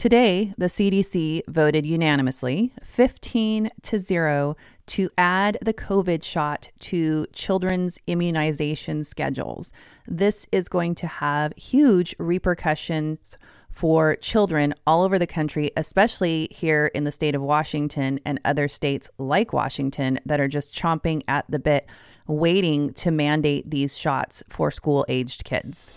Today, the CDC voted unanimously, 15 to 0, to add the COVID shot to children's immunization schedules. This is going to have huge repercussions for children all over the country, especially here in the state of Washington and other states like Washington that are just chomping at the bit, waiting to mandate these shots for school aged kids.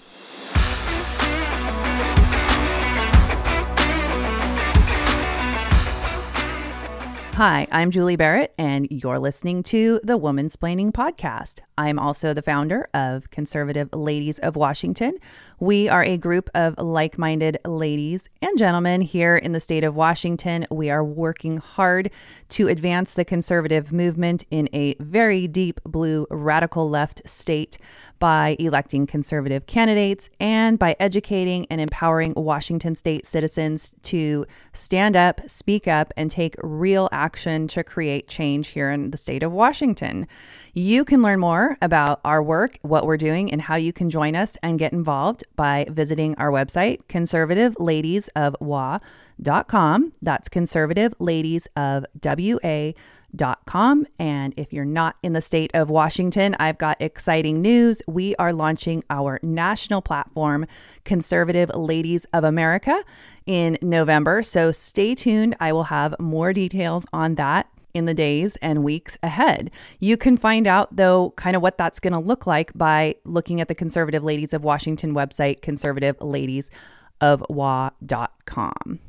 Hi, I'm Julie Barrett, and you're listening to the Womansplaining Podcast. I'm also the founder of Conservative Ladies of Washington. We are a group of like minded ladies and gentlemen here in the state of Washington. We are working hard to advance the conservative movement in a very deep blue radical left state by electing conservative candidates and by educating and empowering Washington state citizens to stand up, speak up, and take real action to create change here in the state of Washington. You can learn more about our work, what we're doing, and how you can join us and get involved by visiting our website, conservativeladiesofwa.com. That's conservative ladies of WA com. And if you're not in the state of Washington, I've got exciting news. We are launching our national platform, Conservative Ladies of America, in November. So stay tuned. I will have more details on that in the days and weeks ahead. You can find out, though, kind of what that's going to look like by looking at the Conservative Ladies of Washington website, conservativeladiesofwa.com.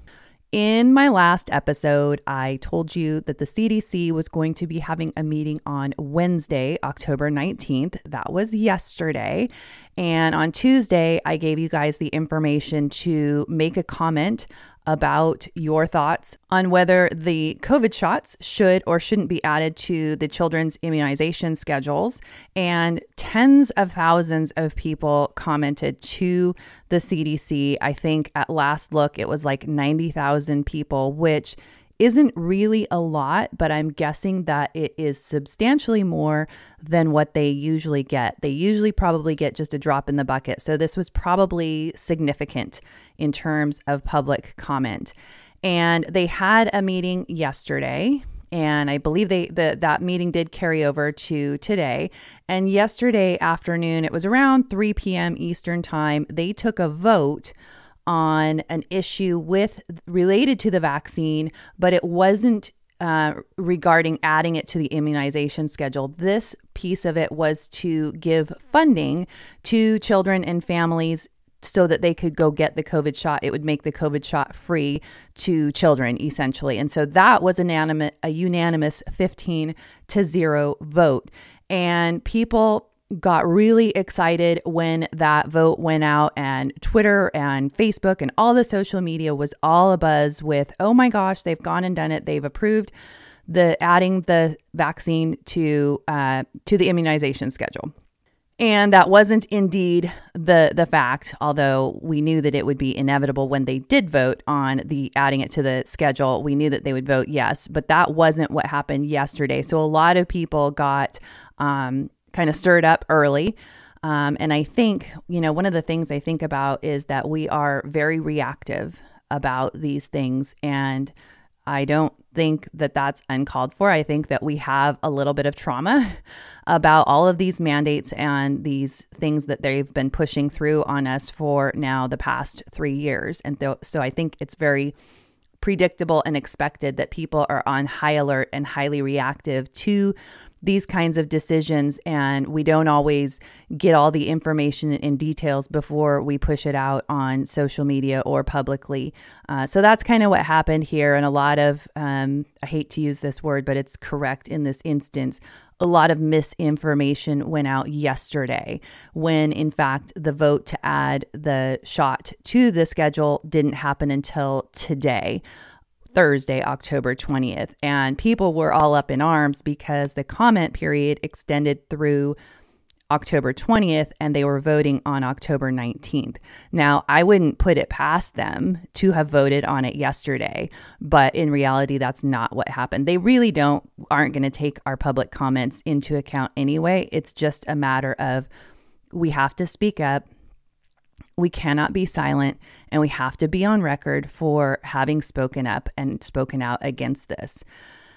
In my last episode, I told you that the CDC was going to be having a meeting on Wednesday, October 19th. That was yesterday. And on Tuesday, I gave you guys the information to make a comment about your thoughts on whether the COVID shots should or shouldn't be added to the children's immunization schedules. And tens of thousands of people commented to the CDC. I think at last look, it was like 90,000 people, which isn't really a lot, but I'm guessing that it is substantially more than what they usually get. They usually probably get just a drop in the bucket. So this was probably significant in terms of public comment. And they had a meeting yesterday and I believe they the, that meeting did carry over to today. And yesterday afternoon, it was around 3 p.m. Eastern time, they took a vote on an issue with related to the vaccine, but it wasn't uh, regarding adding it to the immunization schedule. This piece of it was to give funding to children and families so that they could go get the COVID shot. It would make the COVID shot free to children, essentially. And so that was an a unanimous 15 to 0 vote. And people got really excited when that vote went out and Twitter and Facebook and all the social media was all abuzz with, oh my gosh, they've gone and done it. They've approved the adding the vaccine to uh, to the immunization schedule. And that wasn't indeed the the fact, although we knew that it would be inevitable when they did vote on the adding it to the schedule. We knew that they would vote yes, but that wasn't what happened yesterday. So a lot of people got um, kind of stirred up early. Um, and I think, you know, one of the things I think about is that we are very reactive about these things. And I don't think that that's uncalled for. I think that we have a little bit of trauma about all of these mandates and these things that they've been pushing through on us for now the past three years. And th- so I think it's very predictable and expected that people are on high alert and highly reactive to these kinds of decisions and we don't always get all the information and details before we push it out on social media or publicly. Uh, so that's kind of what happened here. And a lot of, um, I hate to use this word, but it's correct in this instance. A lot of misinformation went out yesterday when, in fact, the vote to add the shot to the schedule didn't happen until today. Thursday, October 20th. And people were all up in arms because the comment period extended through October 20th and they were voting on October 19th. Now, I wouldn't put it past them to have voted on it yesterday, but in reality that's not what happened. They really don't aren't going to take our public comments into account anyway. It's just a matter of we have to speak up we cannot be silent and we have to be on record for having spoken up and spoken out against this.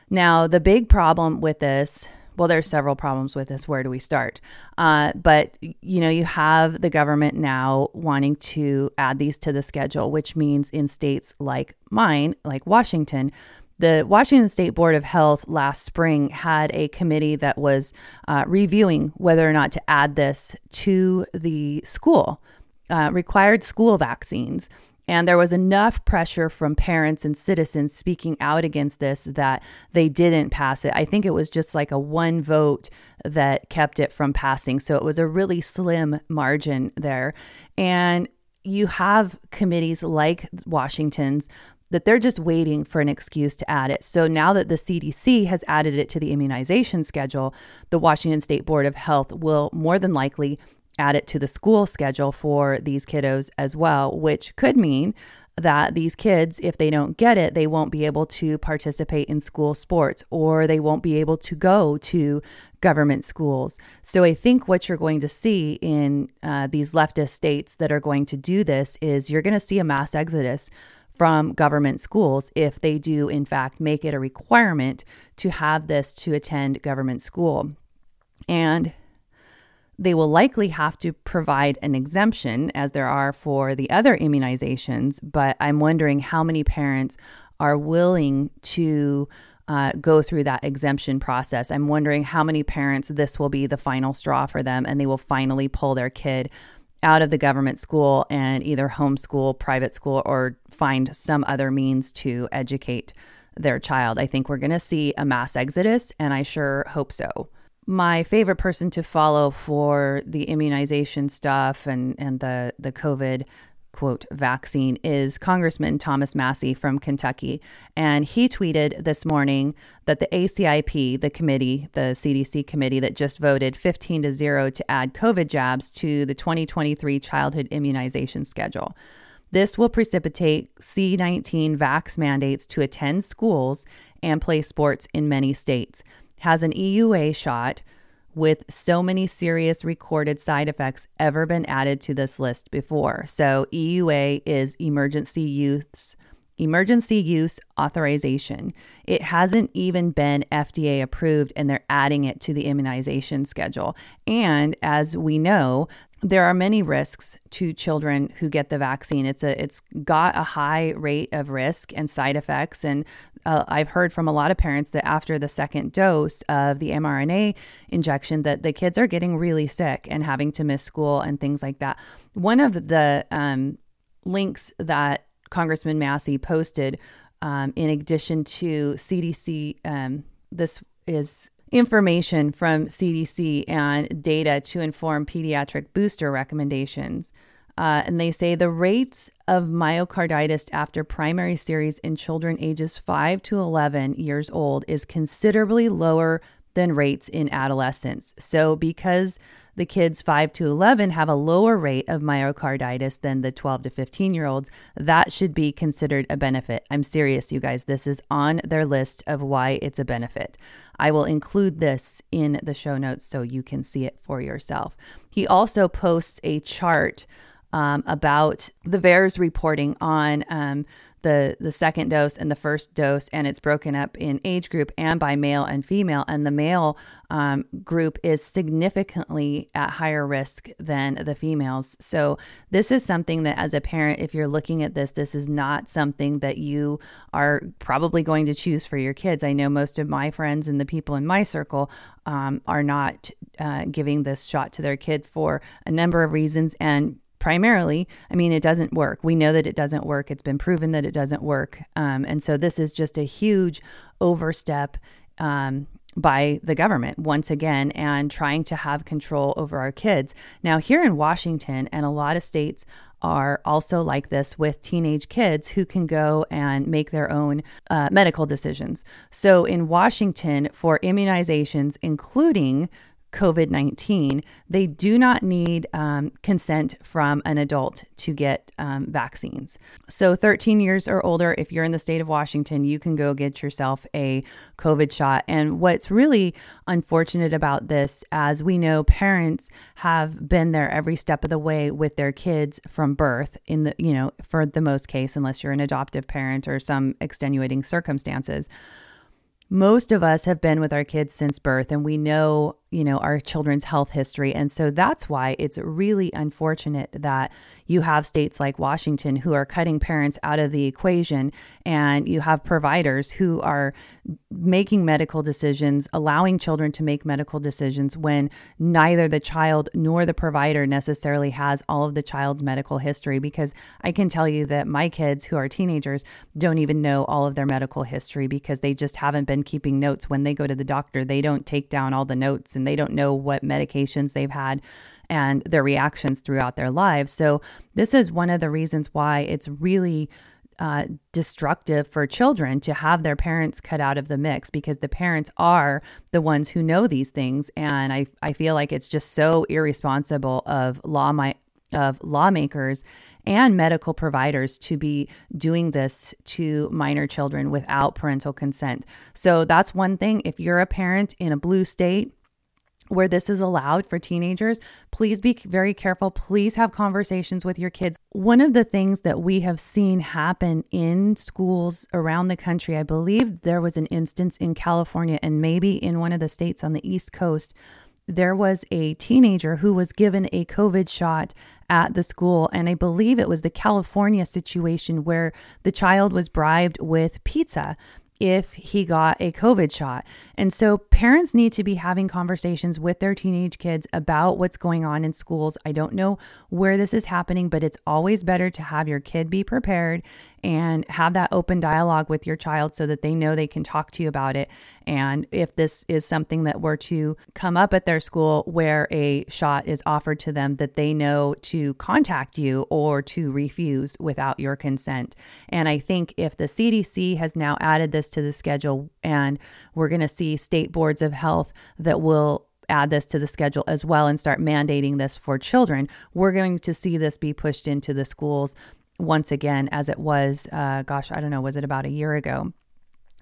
Now, the big problem with this, well, there's several problems with this. Where do we start? Uh, but, you know, you have the government now wanting to add these to the schedule, which means in states like mine, like Washington, the Washington State Board of Health last spring had a committee that was uh, reviewing whether or not to add this to the school, uh, required school vaccines. And there was enough pressure from parents and citizens speaking out against this that they didn't pass it. I think it was just like a one vote that kept it from passing. So it was a really slim margin there. And you have committees like Washington's that they're just waiting for an excuse to add it. So now that the CDC has added it to the immunization schedule, the Washington State Board of Health will more than likely add it to the school schedule for these kiddos as well, which could mean that these kids, if they don't get it, they won't be able to participate in school sports or they won't be able to go to government schools. So I think what you're going to see in uh, these leftist states that are going to do this is you're going to see a mass exodus from government schools if they do, in fact, make it a requirement to have this to attend government school. And they will likely have to provide an exemption, as there are for the other immunizations. But I'm wondering how many parents are willing to uh, go through that exemption process. I'm wondering how many parents this will be the final straw for them and they will finally pull their kid out of the government school and either homeschool, private school, or find some other means to educate their child. I think we're going to see a mass exodus, and I sure hope so. My favorite person to follow for the immunization stuff and, and the, the COVID quote vaccine is Congressman Thomas Massie from Kentucky. And he tweeted this morning that the ACIP, the committee, the CDC committee that just voted 15 to 0 to add COVID jabs to the 2023 childhood immunization schedule. This will precipitate C19 vax mandates to attend schools and play sports in many states. Has an EUA shot with so many serious recorded side effects ever been added to this list before. So EUA is emergency use emergency use authorization. It hasn't even been FDA approved and they're adding it to the immunization schedule. And as we know, there are many risks to children who get the vaccine. It's a it's got a high rate of risk and side effects and uh, I've heard from a lot of parents that after the second dose of the mRNA injection that the kids are getting really sick and having to miss school and things like that. One of the um, links that Congressman Massie posted um, in addition to CDC um, this is information from CDC and data to inform pediatric booster recommendations. Uh, and they say the rates of myocarditis after primary series in children ages 5 to 11 years old is considerably lower than rates in adolescents. So, because the kids 5 to 11 have a lower rate of myocarditis than the 12 to 15 year olds, that should be considered a benefit. I'm serious, you guys. This is on their list of why it's a benefit. I will include this in the show notes so you can see it for yourself. He also posts a chart um, about the VAERS reporting on um, the the second dose and the first dose, and it's broken up in age group and by male and female. And the male um, group is significantly at higher risk than the females. So this is something that, as a parent, if you're looking at this, this is not something that you are probably going to choose for your kids. I know most of my friends and the people in my circle um, are not uh, giving this shot to their kid for a number of reasons and primarily, I mean, it doesn't work. We know that it doesn't work. It's been proven that it doesn't work. Um, and so this is just a huge overstep um, by the government once again and trying to have control over our kids. Now, here in Washington and a lot of states are also like this with teenage kids who can go and make their own uh, medical decisions. So, in Washington, for immunizations, including COVID 19, they do not need um, consent from an adult to get um, vaccines. So, 13 years or older, if you're in the state of Washington, you can go get yourself a COVID shot. And what's really unfortunate about this, as we know, parents have been there every step of the way with their kids from birth, in the, you know, for the most case, unless you're an adoptive parent or some extenuating circumstances most of us have been with our kids since birth and we know you know, our children's health history. And so that's why it's really unfortunate that you have states like Washington who are cutting parents out of the equation and you have providers who are making medical decisions, allowing children to make medical decisions when neither the child nor the provider necessarily has all of the child's medical history. Because I can tell you that my kids who are teenagers don't even know all of their medical history because they just haven't been keeping notes when they go to the doctor. They don't take down all the notes and they don't know what medications they've had and their reactions throughout their lives. So, this is one of the reasons why it's really uh, destructive for children to have their parents cut out of the mix because the parents are the ones who know these things. And I, I feel like it's just so irresponsible of law my, of lawmakers and medical providers to be doing this to minor children without parental consent. So that's one thing. If you're a parent in a blue state, where this is allowed for teenagers, please be very careful. Please have conversations with your kids. One of the things that we have seen happen in schools around the country, I believe there was an instance in California and maybe in one of the states on the East Coast. There was a teenager who was given a COVID shot at the school. And I believe it was the California situation where the child was bribed with pizza if he got a COVID shot. And so parents need to be having conversations with their teenage kids about what's going on in schools. I don't know where this is happening, but it's always better to have your kid be prepared and have that open dialogue with your child so that they know they can talk to you about it. And if this is something that were to come up at their school where a shot is offered to them, that they know to contact you or to refuse without your consent. And I think if the CDC has now added this to the schedule and we're going to see state boards of health that will add this to the schedule as well and start mandating this for children, we're going to see this be pushed into the schools once again as it was, uh, gosh, I don't know, was it about a year ago?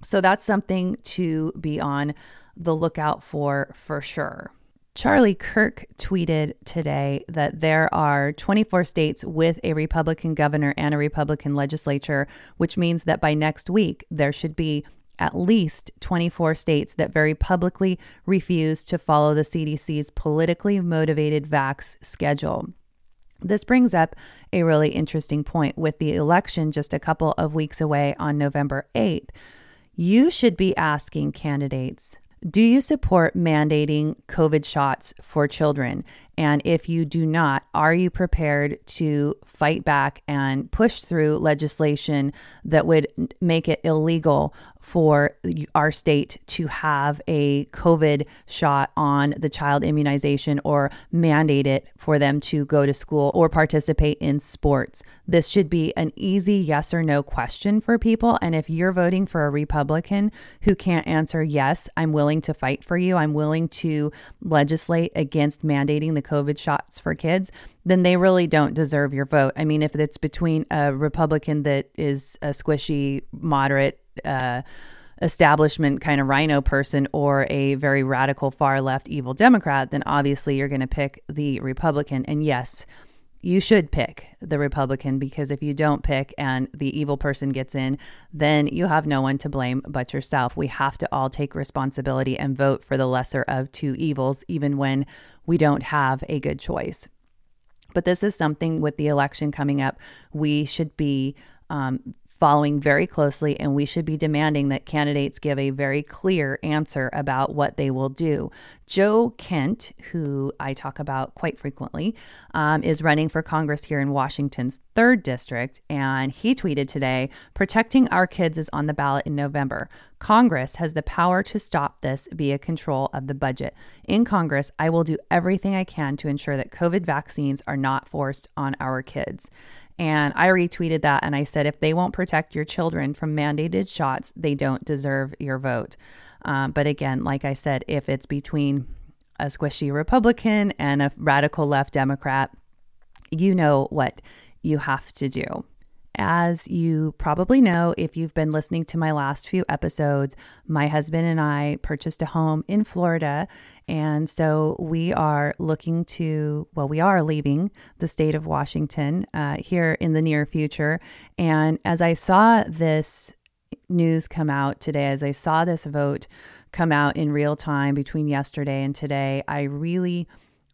So that's something to be on the lookout for for sure. Charlie Kirk tweeted today that there are 24 states with a Republican governor and a Republican legislature, which means that by next week, there should be at least 24 states that very publicly refuse to follow the CDC's politically motivated vax schedule. This brings up a really interesting point with the election just a couple of weeks away on November 8th. You should be asking candidates do you support mandating COVID shots for children? And if you do not, are you prepared to fight back and push through legislation that would make it illegal for our state to have a COVID shot on the child immunization or mandate it for them to go to school or participate in sports. This should be an easy yes or no question for people. And if you're voting for a Republican who can't answer yes, I'm willing to fight for you, I'm willing to legislate against mandating the COVID shots for kids, then they really don't deserve your vote. I mean, if it's between a Republican that is a squishy, moderate, uh, establishment kind of rhino person or a very radical far left evil Democrat, then obviously you're going to pick the Republican. And yes, you should pick the Republican because if you don't pick and the evil person gets in, then you have no one to blame but yourself. We have to all take responsibility and vote for the lesser of two evils, even when we don't have a good choice. But this is something with the election coming up, we should be um, following very closely, and we should be demanding that candidates give a very clear answer about what they will do. Joe Kent, who I talk about quite frequently, um, is running for Congress here in Washington's third district. And he tweeted today Protecting our kids is on the ballot in November. Congress has the power to stop this via control of the budget. In Congress, I will do everything I can to ensure that COVID vaccines are not forced on our kids. And I retweeted that and I said, if they won't protect your children from mandated shots, they don't deserve your vote. Um, but again, like I said, if it's between a squishy Republican and a radical left Democrat, you know what you have to do. As you probably know, if you've been listening to my last few episodes, my husband and I purchased a home in Florida. And so we are looking to, well, we are leaving the state of Washington uh, here in the near future. And as I saw this news come out today, as I saw this vote come out in real time between yesterday and today, I really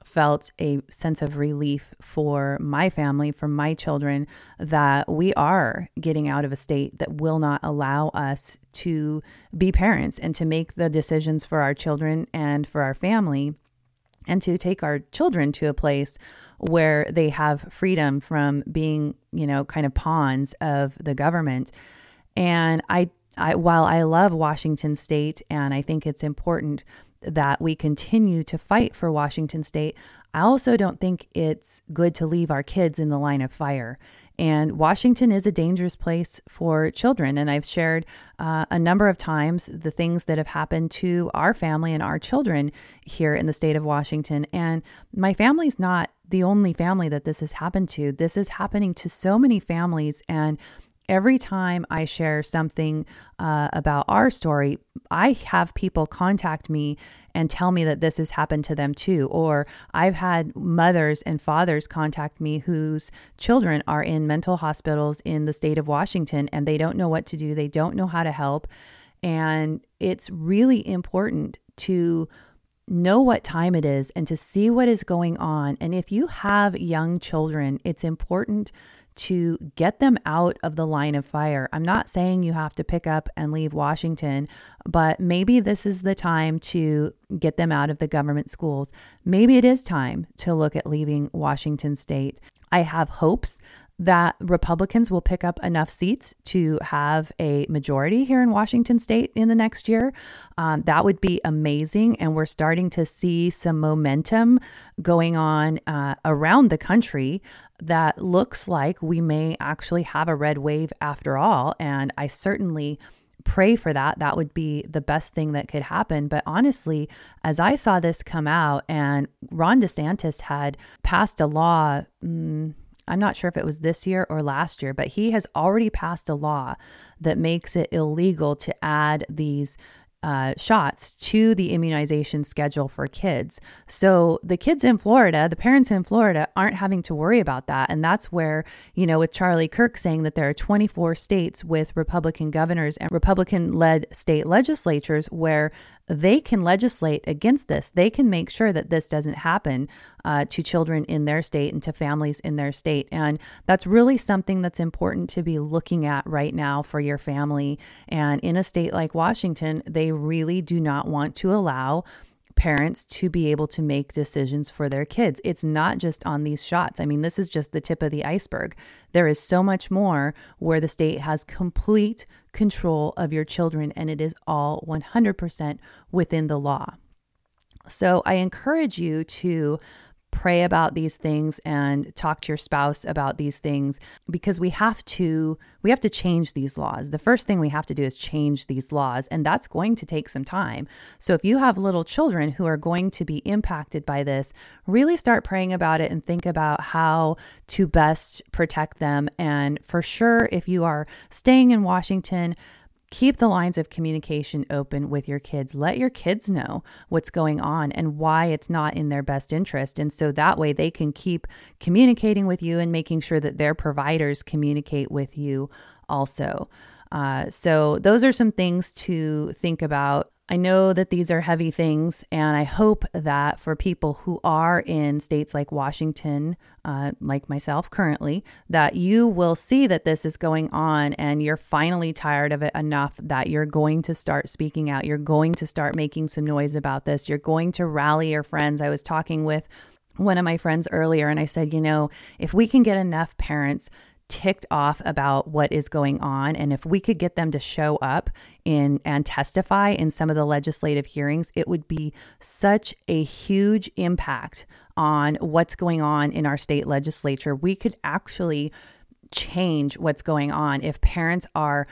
felt a sense of relief for my family, for my children, that we are getting out of a state that will not allow us to be parents and to make the decisions for our children and for our family, and to take our children to a place where they have freedom from being, you know, kind of pawns of the government. And I, I while I love Washington state and I think it's important that we continue to fight for Washington state, I also don't think it's good to leave our kids in the line of fire. And Washington is a dangerous place for children. And I've shared uh, a number of times the things that have happened to our family and our children here in the state of Washington. And my family's not the only family that this has happened to. This is happening to so many families. And every time I share something uh, about our story, I have people contact me and tell me that this has happened to them too. Or I've had mothers and fathers contact me whose children are in mental hospitals in the state of Washington and they don't know what to do, they don't know how to help. And it's really important to know what time it is and to see what is going on. And if you have young children, it's important to get them out of the line of fire. I'm not saying you have to pick up and leave Washington, but maybe this is the time to get them out of the government schools. Maybe it is time to look at leaving Washington state. I have hopes that Republicans will pick up enough seats to have a majority here in Washington state in the next year. Um, that would be amazing. And we're starting to see some momentum going on uh, around the country that looks like we may actually have a red wave after all. And I certainly pray for that. That would be the best thing that could happen. But honestly, as I saw this come out and Ron DeSantis had passed a law, mm, I'm not sure if it was this year or last year, but he has already passed a law that makes it illegal to add these uh, shots to the immunization schedule for kids. So the kids in Florida, the parents in Florida, aren't having to worry about that. And that's where, you know, with Charlie Kirk saying that there are 24 states with Republican governors and Republican led state legislatures where they can legislate against this. They can make sure that this doesn't happen uh, to children in their state and to families in their state. And that's really something that's important to be looking at right now for your family. And in a state like Washington, they really do not want to allow parents to be able to make decisions for their kids. It's not just on these shots. I mean, this is just the tip of the iceberg. There is so much more where the state has complete control of your children, and it is all 100% within the law. So I encourage you to pray about these things and talk to your spouse about these things because we have to we have to change these laws. The first thing we have to do is change these laws and that's going to take some time. So if you have little children who are going to be impacted by this, really start praying about it and think about how to best protect them and for sure if you are staying in Washington, keep the lines of communication open with your kids. Let your kids know what's going on and why it's not in their best interest. And so that way they can keep communicating with you and making sure that their providers communicate with you also. Uh, so, those are some things to think about I know that these are heavy things, and I hope that for people who are in states like Washington, uh, like myself currently, that you will see that this is going on and you're finally tired of it enough that you're going to start speaking out. You're going to start making some noise about this. You're going to rally your friends. I was talking with one of my friends earlier, and I said, you know, if we can get enough parents ticked off about what is going on and if we could get them to show up in and testify in some of the legislative hearings it would be such a huge impact on what's going on in our state legislature. We could actually change what's going on if parents are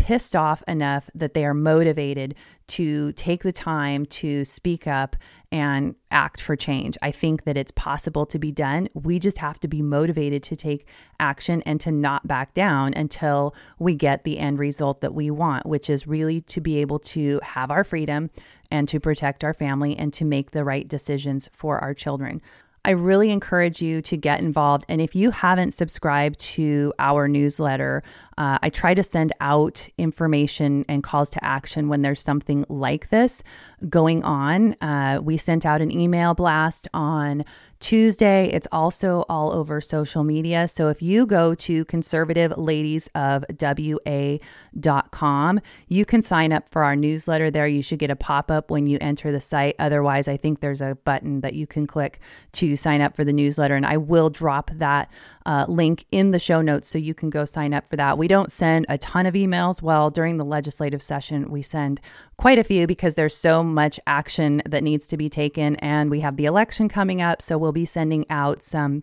pissed off enough that they are motivated to take the time to speak up and act for change. I think that it's possible to be done. We just have to be motivated to take action and to not back down until we get the end result that we want, which is really to be able to have our freedom and to protect our family and to make the right decisions for our children. I really encourage you to get involved. And if you haven't subscribed to our newsletter, uh, I try to send out information and calls to action when there's something like this going on. Uh, we sent out an email blast on Tuesday. It's also all over social media. So if you go to conservativeladiesofwa.com, you can sign up for our newsletter there. You should get a pop up when you enter the site. Otherwise, I think there's a button that you can click to sign up for the newsletter. And I will drop that uh, link in the show notes so you can go sign up for that. We don't send a ton of emails. Well, during the legislative session, we send quite a few because there's so much action that needs to be taken. And we have the election coming up. So we'll be sending out some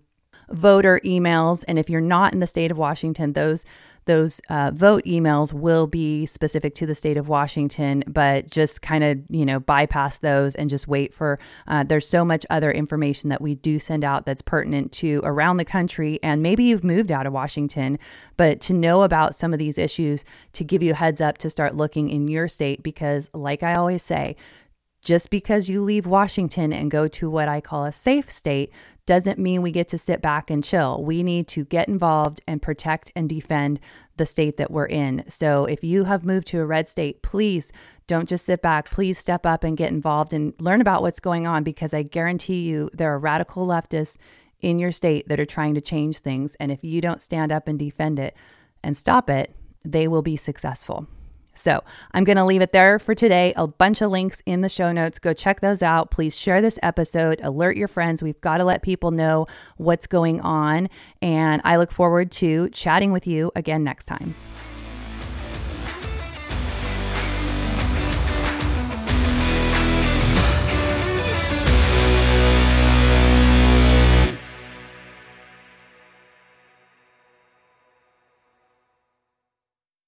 voter emails. And if you're not in the state of Washington, those those uh, vote emails will be specific to the state of Washington, but just kind of, you know, bypass those and just wait for. Uh, there's so much other information that we do send out that's pertinent to around the country. And maybe you've moved out of Washington, but to know about some of these issues, to give you heads up to start looking in your state, because like I always say, just because you leave Washington and go to what I call a safe state doesn't mean we get to sit back and chill. We need to get involved and protect and defend the state that we're in. So if you have moved to a red state, please don't just sit back. Please step up and get involved and learn about what's going on because I guarantee you there are radical leftists in your state that are trying to change things. And if you don't stand up and defend it and stop it, they will be successful. So I'm going to leave it there for today. A bunch of links in the show notes. Go check those out. Please share this episode, alert your friends. We've got to let people know what's going on. And I look forward to chatting with you again next time.